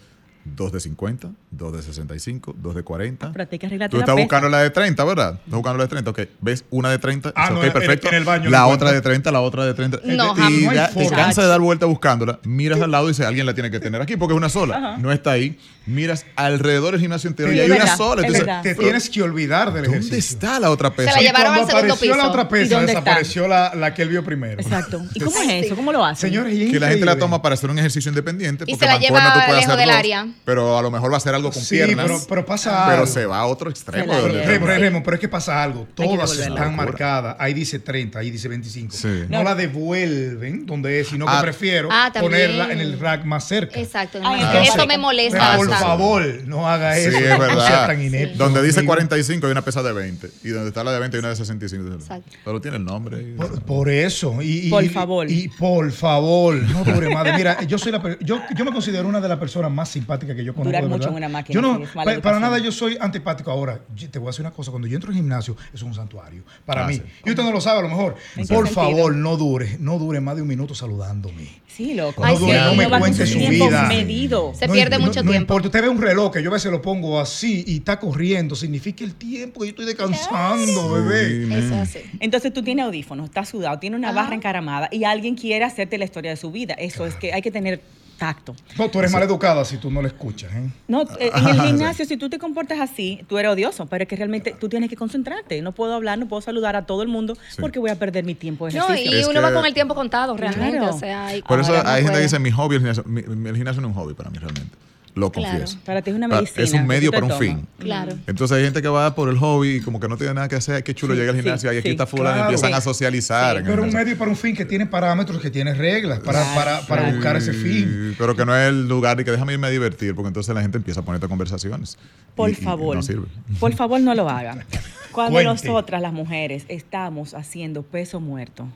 dos de 50, dos de 65, dos de 40. Pero te que Tú estás buscando la de 30, ¿verdad? Estás buscando la de 30, ok. ¿Ves una de 30? Ah, ok, perfecto. En el baño la otra de 30, la otra de 30. No, y te cansa de dar vuelta buscándola. Miras al lado y dices, alguien la tiene que tener aquí porque es una sola. No está ahí. Miras alrededor del gimnasio entero y hay una sola. Entonces, te tienes que olvidar del ejercicio. ¿Dónde está la otra pesa? Se la llevaron al segundo apareció piso. la otra pesa, desapareció la, la, que él vio primero. Exacto. ¿Y <laughs> cómo es eso? ¿Cómo lo hace? Señores, que la gente la toma para hacer un ejercicio independiente. Y se la lleva lejos del área. Pero a lo mejor va a ser algo con piernas. Pero, pasa algo. Pero se va a otro extremo. Pero, remo, pero es que pasa algo. Todas están marcadas. Ahí dice 30, ahí dice 25. No, la devuelven donde es, sino que ah. prefiero ponerla en el rack más cerca. Exacto. Ah, eso me molesta. Por favor, no haga eso. Sí, es verdad. Tan inepto, donde dice 45 hay una pesa de 20. Y donde está la de 20 hay una de 65. Exacto. Pero tiene el nombre. Por, eso. Y, por favor. Y por favor. No, pobre madre. Mira, yo soy la yo, yo me considero una de las personas más simpáticas que yo conozco. Durar mucho en una máquina. Yo no, para, nada yo soy antipático. Ahora, te voy a decir una cosa. Cuando yo entro al gimnasio, es un santuario para mí. Y usted no lo sabe a lo mejor. Por favor, no dure, no dure más de un minuto saludándome. Sí, loco. Ay, no, dure, no me no cuente su vida. Medido. Se pierde mucho tiempo. No importa, usted ve un reloj que yo a veces lo pongo así y está corriendo. Significa el tiempo que yo estoy descansando, bebé. Eso así. Entonces tú tienes audífonos, estás sudado, tienes una barra ah. encaramada y alguien quiere hacerte la historia de su vida. Eso es que hay que tener Tacto. No, tú eres mal educada si tú no le escuchas. ¿eh? No, eh, en el <laughs> ah, gimnasio, si tú te comportas así, tú eres odioso, pero es que realmente tú tienes que concentrarte. No puedo hablar, no puedo saludar a todo el mundo porque voy a perder mi tiempo. De. No, y uno va con el tiempo contado, realmente. O sea. Por eso hay gente que dice: mi hobby es el gimnasio. Mi, el gimnasio no es un hobby para mí, realmente lo confieso. Para ti es una medicina. Es un medio para un fin. Claro. Mm. Entonces hay gente que va por el hobby y como que no tiene nada que hacer, qué chulo, llega al gimnasio sí, y aquí está fulano, claro. empiezan a socializar. pero un medio para un fin que tiene parámetros, que tiene reglas para, para, para buscar ese fin. Pero que no es el lugar y que déjame irme a divertir, porque entonces la gente empieza a ponerte conversaciones. Por favor, no sirve. por favor no lo hagan. <laughs> Cuando nosotras las mujeres estamos haciendo peso muerto,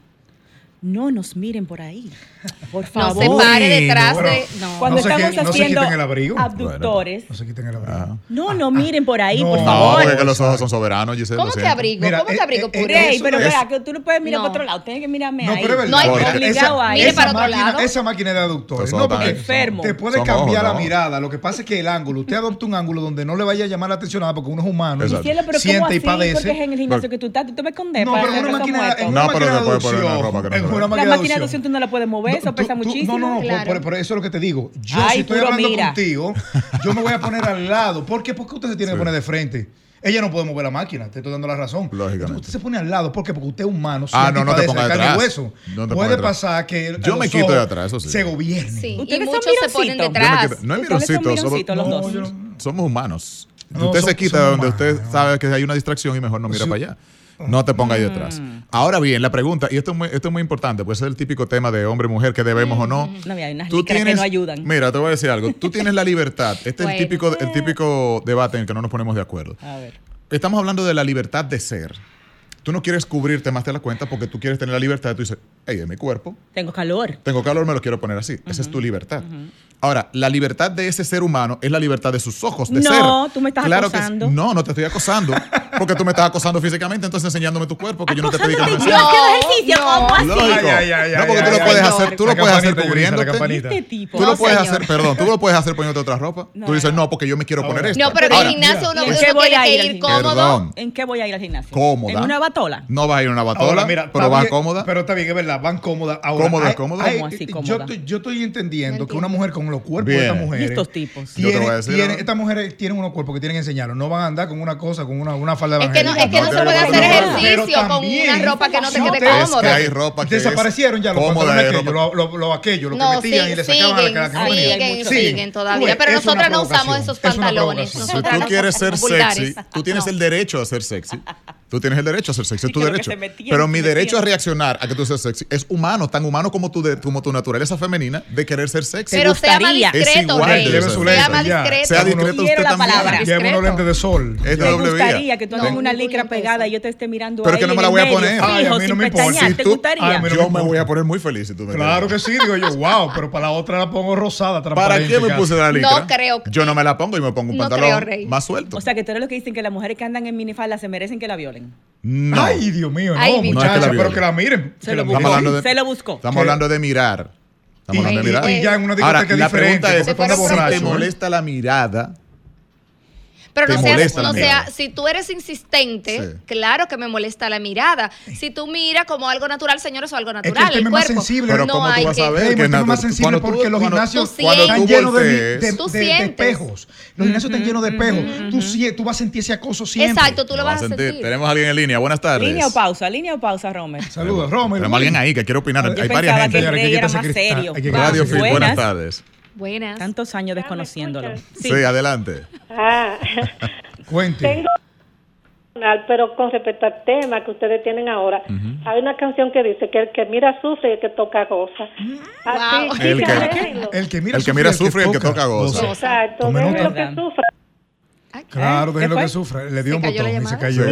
no nos miren por ahí. Por favor. No se pare detrás de. No. Cuando no estamos haciendo abductores. No se quiten el abrigo. Ah. No, no miren por ahí, ah. por favor. No, porque los ojos son soberanos, ¿Cómo te abrigo? ¿Cómo te eh, abrigo? Eh, pero vea, que tú no puedes mirar para otro lado. Tienes que mirarme ahí. Pero no hay obligado ahí. Mire para otro lado. Esa máquina de abductores. No, porque enfermo. te puede cambiar la mirada. Lo que pasa es que el ángulo, usted adopta un ángulo donde no le vaya a llamar la atención nada porque uno es humano. Siente y padece. No, pero una máquina de No, pero se puede poner una ropa que no la máquina de opción tú no la puedes mover, eso pesa muchísimo. No, no, no, claro. por, eso es lo que te digo. Yo si estoy hablando contigo, yo me voy a poner al <laughs> lado. ¿Por qué? Porque usted se tiene que poner de frente. Ella no puede mover la máquina, te estoy dando la razón. Lógicamente. Usted se pone al lado, ¿por qué? Porque usted es humano, ah, no, no te ponga detrás. Hueso. No te puede detrás. pasar que Yo me quito de atrás, eso sí. Se gobierne. Sí. Ustedes y muchos se ponen detrás. No es mironcito, somos, somos humanos. usted se quita de donde usted sabe que hay una distracción y mejor no mira para allá. No te ponga ahí detrás. Mm. Ahora bien, la pregunta, y esto es muy, importante, pues es el típico tema de hombre-mujer que debemos o no. Mm. No, hay unas tú tienes, que no ayudan. Mira, te voy a decir algo. Tú tienes la libertad. Este es el típico, el típico debate en el que no nos ponemos de acuerdo. A ver. Estamos hablando de la libertad de ser. Tú no quieres cubrirte más de la cuenta porque tú quieres tener la libertad. Tú dices, hey, es mi cuerpo. Tengo calor. Tengo calor, me lo quiero poner así. Esa es tu libertad. Ahora, la libertad de ese ser humano es la libertad de sus ojos, de no, ser. No, tú me estás acosando. No, no te estoy acosando. Porque tú me estás acosando físicamente, entonces enseñándome tu cuerpo, que yo no te pedí que me enseñes. No, ejercicio, ¿cómo no, porque tú lo puedes hacer, tú lo puedes hacer cubriéndote. Este tipo. Tú lo puedes hacer, <laughs> perdón, tú lo puedes hacer poniéndote otra ropa. Tú dices, no, porque yo me quiero poner esto. No, pero en el gimnasio uno tiene que ir cómodo. ¿En qué voy a ir al gimnasio? Cómoda. En una bata no vas a ir a una batola, pero vas cómoda. Pero está bien, es verdad, van cómodas. Ahora, cómoda, hay, cómoda. Cómoda. Yo, estoy, yo estoy entendiendo que una mujer con los cuerpos de estas mujeres. Estos tipos. Yo te voy a decir, tiene, estas mujeres tienen unos cuerpos que tienen que enseñarlos. No van a andar con una cosa, con una, una falda de Es que es que no, no se puede hacer ejercicio con una ropa que no te quede cómoda. Es que hay ropa Desaparecieron ya los pantalones los aquellos, los que metían y le sacaban a la que Siguen, siguen todavía. Pero nosotras no usamos esos pantalones. Si tú quieres ser sexy, tú tienes el derecho a ser sexy. Tú tienes el derecho a ser sexy, sí, es tu derecho. Pero mi derecho a reaccionar a que tú seas sexy es humano, tan humano como tu, de, como tu naturaleza femenina de querer ser sexy. Pero sea más discreto, Rey. Sea más discreto. Sea discreto usted la palabra. Lleva de sol. Es Me gustaría que tú andes una licra pegada y yo te esté mirando Pero que no me la voy a poner. Ay, a mí no me importa. ¿Te gustaría? Yo me voy a poner muy feliz si tú me Claro que sí, digo yo, wow, pero para la otra la pongo rosada, ¿Para qué me puse la licra? No creo. Yo no me la pongo y me pongo un pantalón más suelto. O sea, que tú eres lo que dicen que las mujeres que andan en minifalda se merecen que la violen. No. Ay, Dios mío, no, Ay, muchacha, no pero que la miren. Se, lo, buscó. Se lo buscó. Estamos hablando de mirar. Estamos hablando de mirar. Ya en una Ahora, diferente, la pregunta es, si te molesta la mirada, pero no seas, no sea, si tú eres insistente, sí. claro que me molesta la mirada. Si tú miras como algo natural, señores, o algo natural. Es que el, el, cuerpo. Más sensible, pero no ¿cómo hay tú vas que... a ver es más sensible porque los gimnasios están llenos de, espejos. Los gimnasios están llenos de espejos. tú, tú vas a sentir ese acoso siempre. Exacto, tú lo, vas, a sentir. Tenemos a alguien en línea. Buenas tardes. Línea o pausa, línea o pausa, Romer. Saludos, Romer. Tenemos alguien ahí que quiere opinar. Hay varias gente. Que el rey serio. Buenas tardes. Buenas. Tantos años desconociéndolo. Sí, adelante. Ah. <laughs> Cuente. Tengo pero con respecto al tema que ustedes tienen ahora, hay una canción que dice que el que mira sufre y el que toca goza. Así, el, que, el, que, mira, el que mira sufre y el que toca goza. Exacto, lo que sufra. Claro, déjelo que sufra. Le dio un botón y se cayó.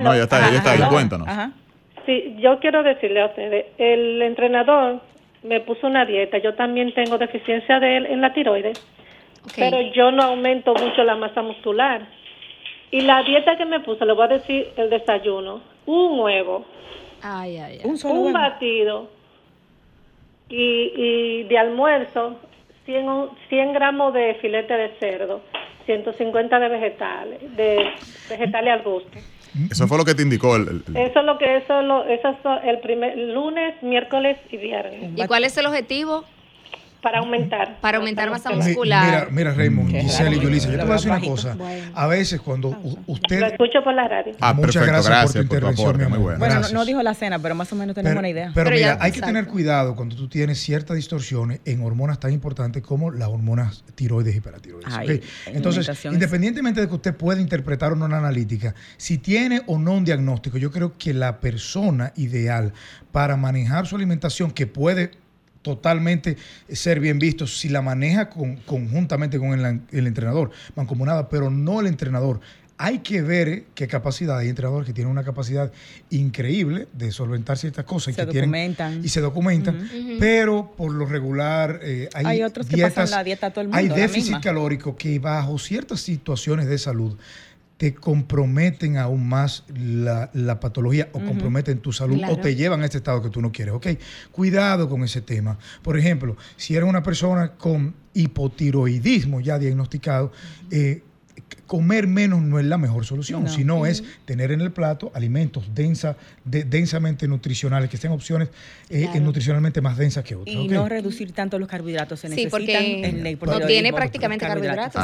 no, ya está, ya está ahí. Cuéntanos. Sí, yo quiero decirle a ustedes, el entrenador me puso una dieta. Yo también tengo deficiencia de él en la tiroides, pero yo no aumento mucho la masa muscular. Y la dieta que me puso, le voy a decir el desayuno, un huevo, un, batido y, y, de almuerzo 100, 100 gramos de filete de cerdo, 150 de vegetales, de vegetales al gusto. Eso fue lo que te indicó. El, Eso es lo que eso lo eso es el primer lunes, miércoles y viernes. ¿Y cuál es el objetivo? Para aumentar. Para aumentar masa muscular. Mira, mira Raymond, Giselle y Yulisa, yo te voy a decir una cosa. A veces cuando usted... Lo escucho por la radio. Ah, Muchas gracias, por tu intervención, mi amor. Bueno, no, dijo la cena, pero más o menos tenemos una idea. Pero, mira, hay que tener cuidado cuando tú tienes ciertas distorsiones en hormonas tan importantes como las hormonas tiroides y paratiroides. Entonces, independientemente de que usted pueda interpretar o no una analítica, si tiene o no un diagnóstico, yo creo que la persona ideal para manejar su alimentación, que puede totalmente ser bien visto si la maneja conjuntamente con el, entrenador, mancomunada, pero no el entrenador. Hay que ver qué capacidad. Hay entrenadores que tienen una capacidad increíble de solventar ciertas cosas. Se y que documentan. y se documentan. Pero por lo regular eh, hay, otros que pasan la dieta todo el mundo. Hay déficit calórico que bajo ciertas situaciones de salud te comprometen aún más la, patología o comprometen tu salud o te llevan a este estado que tú no quieres. Ok, cuidado con ese tema. Por ejemplo, si eres una persona con hipotiroidismo ya diagnosticado, eh, comer menos no es la mejor solución, sino es tener en el plato alimentos densa, densamente nutricionales, que sean opciones eh, nutricionalmente más densas que otras. Y no reducir tanto los carbohidratos. Se sí, porque no tiene prácticamente carbohidratos,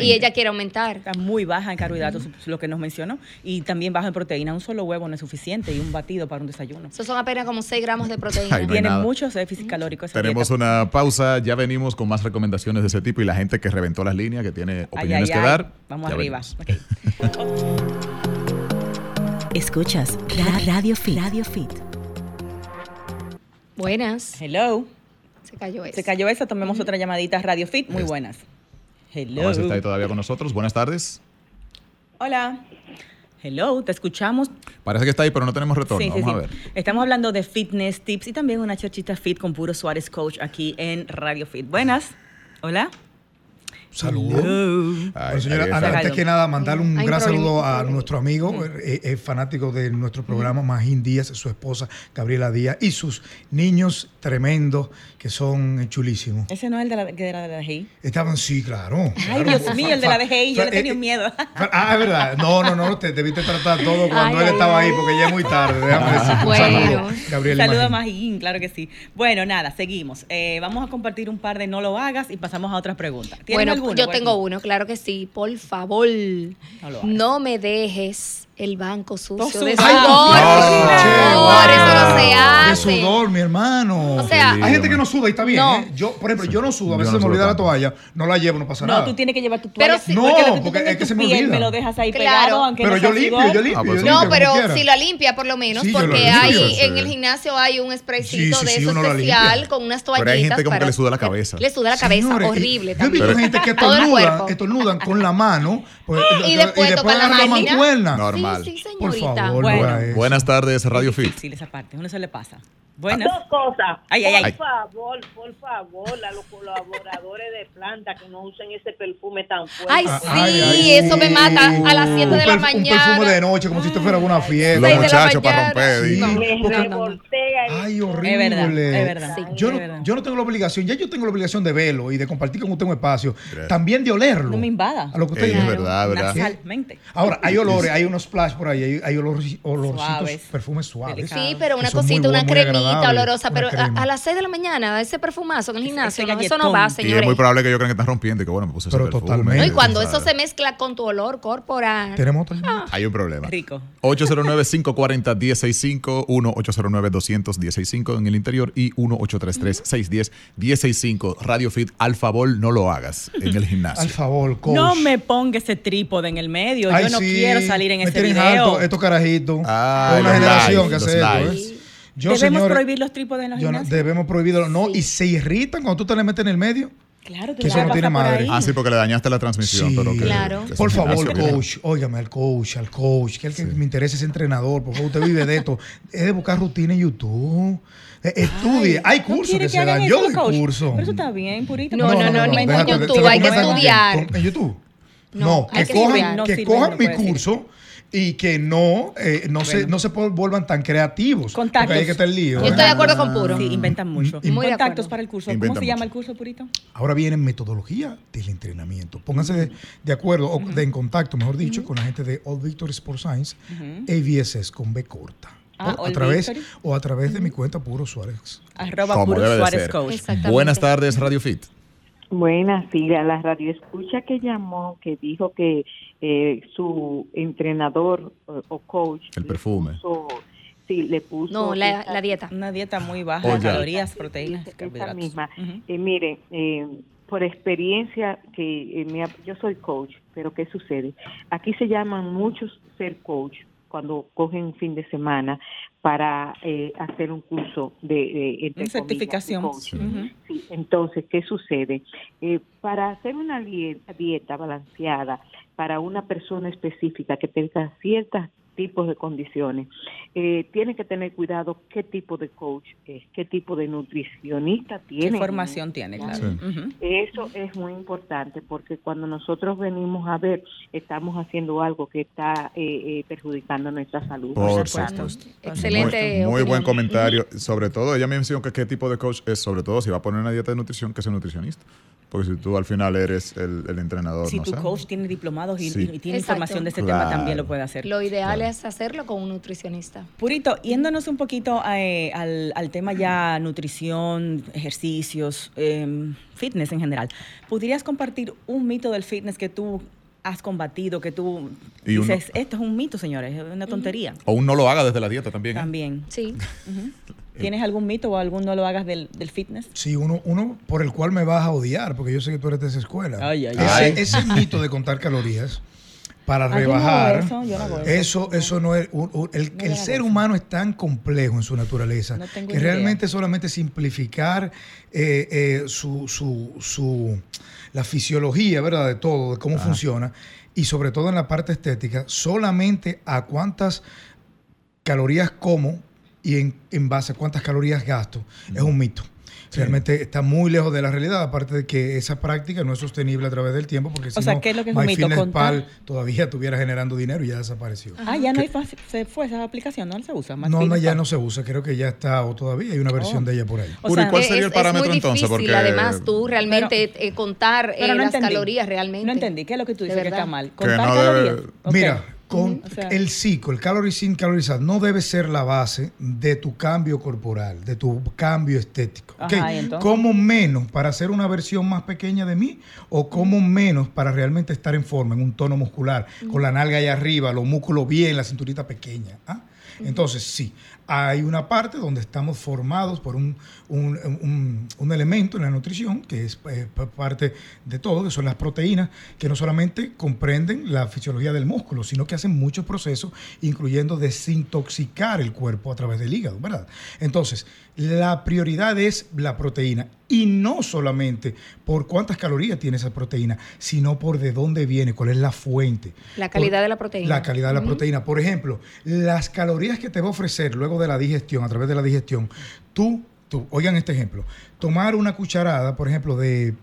y ella quiere aumentar. Está muy baja en carbohidratos, lo que nos mencionó, y también baja en proteína. Un solo huevo no es suficiente y un batido para un desayuno. Eso son apenas como 6 gramos de proteína. Tiene muchos déficits calóricos. Tenemos una pausa, ya venimos con más recomendaciones de ese tipo y la gente que reventó las líneas, que tiene opiniones que dar. Vamos arriba. Escuchas Radio Fit. Radio Fit. Buenas. Hello. Se cayó eso. Se cayó eso. Tomemos otra llamadita Radio Fit. Muy buenas. Hello. está ahí todavía con nosotros. Buenas tardes. Hola. Hello, te escuchamos. Parece que está ahí, pero no tenemos retorno. Vamos a ver. Estamos hablando de fitness tips y también una chachita fit con Puro Suárez Coach aquí en Radio Fit. Buenas. Hola. Saludos. señora, antes que nada, mandarle un gran saludo a nuestro amigo, eh, eh, fanático de nuestro programa, Magín Díaz, su esposa Gabriela Díaz y sus niños tremendos que son chulísimos. ¿Ese no es el de la, de la, DGI? Estaban, sí, claro. Ay, Dios mío, el de la DGI, yo le tenía eh, miedo. Ah, es verdad. No, no, no, te debiste tratar todo cuando él estaba ahí, porque ya es muy tarde. Déjame decir. Bueno, Gabriela saludo a Magín, claro que sí. Bueno, nada, seguimos. vamos a compartir un par de no lo hagas y pasamos a otras preguntas. Bueno, yo tengo uno, claro que sí. Por favor, no me dejes el banco sucio de sudor. No, eso no se hace. De sudor, mi hermano. O sea, hay gente que no suda y está bien. ¿eh? Yo, por ejemplo, yo no sudo. A veces me olvida la toalla. No la llevo, no pasa nada. No, tú tienes que llevar tu toalla. Pero no, porque, es que se me olvida. me lo dejas ahí pegado, aunque Pero yo limpio, yo limpio. Pues no, pero si lo limpia por lo menos, porque hay en el gimnasio hay un spraycito de eso especial con unas toallitas. Pero hay gente como que le suda la cabeza. Le suda la cabeza, horrible también. Yo he visto gente que <laughs> estornudan con la mano pues, y después tocan la mancuerna. Sí, señorita. Bueno, buenas tardes, Radio Fit. Sí, esa parte, uno se le pasa. Buenas. Dos cosas. Ay, ay, ay. Por favor, por favor, a los colaboradores de planta que no usen ese perfume tan fuerte. Ay, sí, eso me mata a las 7 de la mañana. Un perfume de noche, como si esto fuera una fiesta. Los muchachos para romper. Sí, ay, horrible. Es verdad, es verdad. yo, no, yo no tengo la obligación, ya yo tengo la obligación de verlo y de compartir con usted un espacio. También de olerlo. No me invada. A lo que usted Es verdad, verdad. Nasalmente. Ahora, hay olores, hay unos splash por ahí, hay, hay olorcitos, perfumes suaves. Sí, pero una cosita, una cremita olorosa, pero a, las 6 de la mañana, ese perfumazo en el gimnasio, eso no va, señores. Y es muy probable que yo crean que están rompiendo y que bueno, me puse pero ese totalmente. y cuando eso se mezcla con tu olor corporal. Tenemos otro ah. Hay un problema. Rico. 809-540-1065, 1-809-200 1-833-610-1065 en el interior y 1-833-610-1065. Radio Fit, al favor, no lo hagas en el gimnasio. Al favor, coach. No me ponga ese trípode en el medio. Yo no quiero salir en ese Alto, estos carajitos. Ah, una generación que hace esto. ¿eh? ¿Debemos prohibir los trípodes en los gimnasios? No, debemos prohibirlo. No, y se irritan cuando tú te le metes en el medio. Claro que, eso no tiene madre. Ah, sí, porque le dañaste la transmisión. pero claro. por favor, coach, óigame al coach, al coach, que el que me interesa es entrenador. Por favor, usted vive de esto. <laughs> Es de buscar rutina en YouTube. Eh, estudie. hay cursos que, se dan. Yo doy curso. Pero eso está bien, purito. No, no, no, no, en YouTube. Hay que estudiar. ¿En YouTube? No, que, cojan, que cojan mi curso y que no, eh, no, se, no se vuelvan tan creativos. Contactos. Porque hay que estar lío. Yo estoy de acuerdo con Puro. Sí, inventan mucho. Muy Contactos para el curso. ¿Cómo se llama el curso, Purito? Ahora viene metodología del entrenamiento. Pónganse de, acuerdo, o de, en contacto, mejor dicho, con la gente de Old Victory Sports Science, AVSS con B corta. Ah, a través, o a través de mi cuenta Puro Suárez. Arroba Puro Suárez Coach. Buenas tardes, Radio Fit. Buenas, sí, a la radio escucha que llamó, que dijo que eh, su entrenador o coach. El perfume. sí, le puso. No, la, dieta. Una dieta muy baja de calorías, proteínas, esa misma. Eh, mire, eh, por experiencia que yo soy coach, pero ¿qué sucede? Aquí se llaman muchos ser coach cuando cogen un fin de semana para eh, hacer un curso de, de certificación. sí, entonces, ¿qué sucede? Eh, para hacer una dieta balanceada para una persona específica que tenga ciertas tipos de condiciones. Eh, tiene que tener cuidado qué tipo de coach es, qué tipo de nutricionista tiene. ¿Qué formación tiene? Claro. Eso es muy importante porque cuando nosotros venimos a ver, estamos haciendo algo que está eh, eh, perjudicando nuestra salud. Por supuesto. Excelente. Muy, buen comentario. Sobre todo, ella me mencionó que qué tipo de coach es, sobre todo si va a poner una dieta de nutrición, que es el nutricionista. Porque si tú al final eres el, entrenador. Si tu coach tiene diplomados y, tiene información de ese tema, también lo puede hacer. Lo ideal es hacerlo con un nutricionista. Purito, yéndonos un poquito eh, al, tema ya nutrición, ejercicios, em, fitness en general, ¿podrías compartir un mito del fitness que tú has combatido, que tú dices, esto es un mito, señores, es una tontería? O un no lo haga desde la dieta también. ¿eh? También. Sí. <laughs> ¿Tienes algún mito o algún no lo hagas del, fitness? Sí, uno, uno por el cual me vas a odiar, porque yo sé que tú eres de esa escuela. Ay, ay, ese, ese mito de contar calorías para rebajar. eso, eso, no es. el, ser humano es tan complejo en su naturaleza que realmente solamente simplificar eh, eh, su, su, su, la fisiología, ¿verdad? De todo, de cómo funciona y sobre todo en la parte estética, solamente a cuántas calorías como y en, en base a cuántas calorías gasto, es un mito. Realmente está muy lejos de la realidad, aparte de que esa práctica no es sostenible a través del tiempo, porque si o sea, no, ¿qué es lo que es un mito? todavía estuviera generando dinero y ya desapareció. Ah, ya no hay se fue esa aplicación, no se usa. no, no, ya no se usa, creo que ya está, o todavía hay una versión oh. de ella por ahí. O sea, ¿cuál sería el parámetro es muy entonces? Porque además tú realmente eh, contar eh, las calorías realmente. No entendí, ¿qué es lo que tú dices que está mal? Contar calorías. Mira, con el ciclo, el calorie sin no debe ser la base de tu cambio corporal, de tu cambio estético. ¿Como menos para hacer una versión más pequeña de mí o como menos para realmente estar en forma, en un tono muscular, con la nalga allá arriba, los músculos bien, la cinturita pequeña? ¿ah? Entonces, sí, hay una parte donde estamos formados por un, elemento en la nutrición, que es eh, parte de todo, que son las proteínas, que no solamente comprenden la fisiología del músculo, sino que hacen muchos procesos, incluyendo desintoxicar el cuerpo a través del hígado, ¿verdad? Entonces, la prioridad es la proteína y no solamente por cuántas calorías tiene esa proteína, sino por de dónde viene, cuál es la fuente. La calidad de la proteína. La calidad de la proteína. Por ejemplo, las calorías que te va a ofrecer luego de la digestión, a través de la digestión, tú, tú oigan este ejemplo, tomar una cucharada, por ejemplo, de,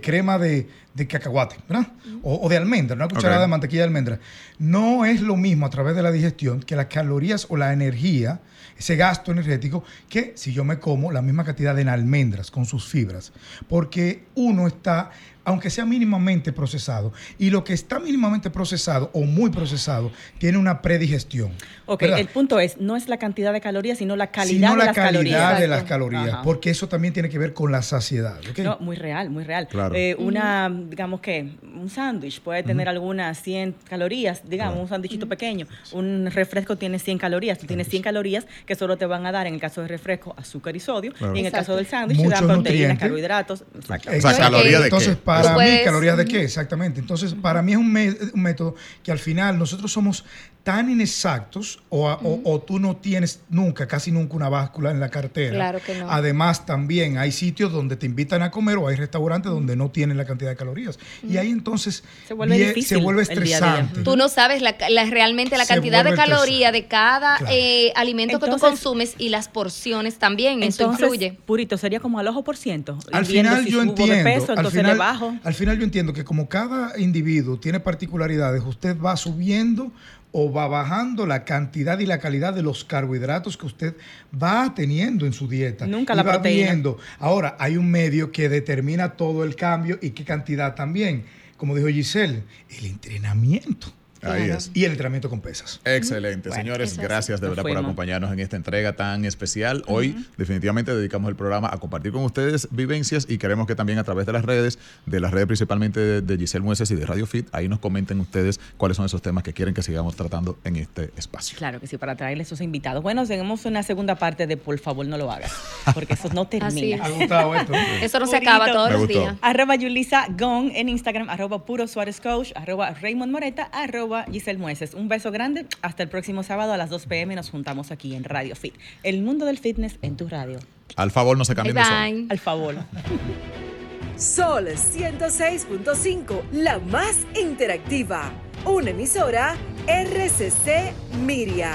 crema de, cacahuate, ¿verdad? o, de almendra, una cucharada de mantequilla de almendra, no es lo mismo a través de la digestión que las calorías o la energía ese gasto energético que si yo me como la misma cantidad de almendras con sus fibras. Porque uno está, aunque sea mínimamente procesado, y lo que está mínimamente procesado o muy procesado tiene una predigestión. Ok, el punto es, no es la cantidad de calorías, sino la calidad de las calorías. la calidad de las calorías, porque eso también tiene que ver con la saciedad. No, muy real, muy real. Eh, una, digamos que un sándwich puede tener algunas 100 calorías, digamos, un sándwichito pequeño. Un refresco tiene 100 calorías. Tú tienes 100 calorías que solo te van a dar, en el caso del refresco, azúcar y sodio. Y en el caso del sándwich, te dan proteínas, carbohidratos. O sea, calorías de Entonces, para mí, ¿calorías de qué? Exactamente. Entonces, para mí es un, un método que al final nosotros somos tan inexactos o, o, tú no tienes nunca, casi nunca una báscula en la cartera. Claro que no. Además, también hay sitios donde te invitan a comer o hay restaurantes donde no tienen la cantidad de calorías. Y ahí entonces se vuelve, difícil se vuelve estresante. Tú no sabes la, realmente la cantidad de calorías de cada eh, alimento que tú consumes y las porciones también. eso influye. Purito, sería como al ojo por ciento. Al final yo entiendo. al, final, al final yo entiendo que como cada individuo tiene particularidades, usted va subiendo o va bajando la cantidad y la calidad de los carbohidratos que usted va teniendo en su dieta. Nunca la va Viendo. Ahora, hay un medio que determina todo el cambio y qué cantidad también. Como dijo Giselle, el entrenamiento. Ahí es. Y el entrenamiento con pesas. Excelente, señores. Gracias de verdad por acompañarnos en esta entrega tan especial. Hoy definitivamente dedicamos el programa a compartir con ustedes vivencias y queremos que también a través de las redes, de las redes principalmente de, Giselle Mueces y de Radio Fit, ahí nos comenten ustedes cuáles son esos temas que quieren que sigamos tratando en este espacio. Claro que sí, para traerles esos invitados. Bueno, seguimos una segunda parte de Por favor no lo hagas, porque eso no <laughs> termina. eso no se acaba todos los días. Arroba Yulisa Gong en Instagram, arroba Puro Suárez Coach, arroba Raymond Moreta, arroba Giselle Mueces. Un beso grande. Hasta el próximo sábado a las 2 pm nos juntamos aquí en Radio Fit. El mundo del fitness en tu radio. Al favor, no se cambien de sol. Al favor. Sol 106.5, la más interactiva. Una emisora RCC Miria.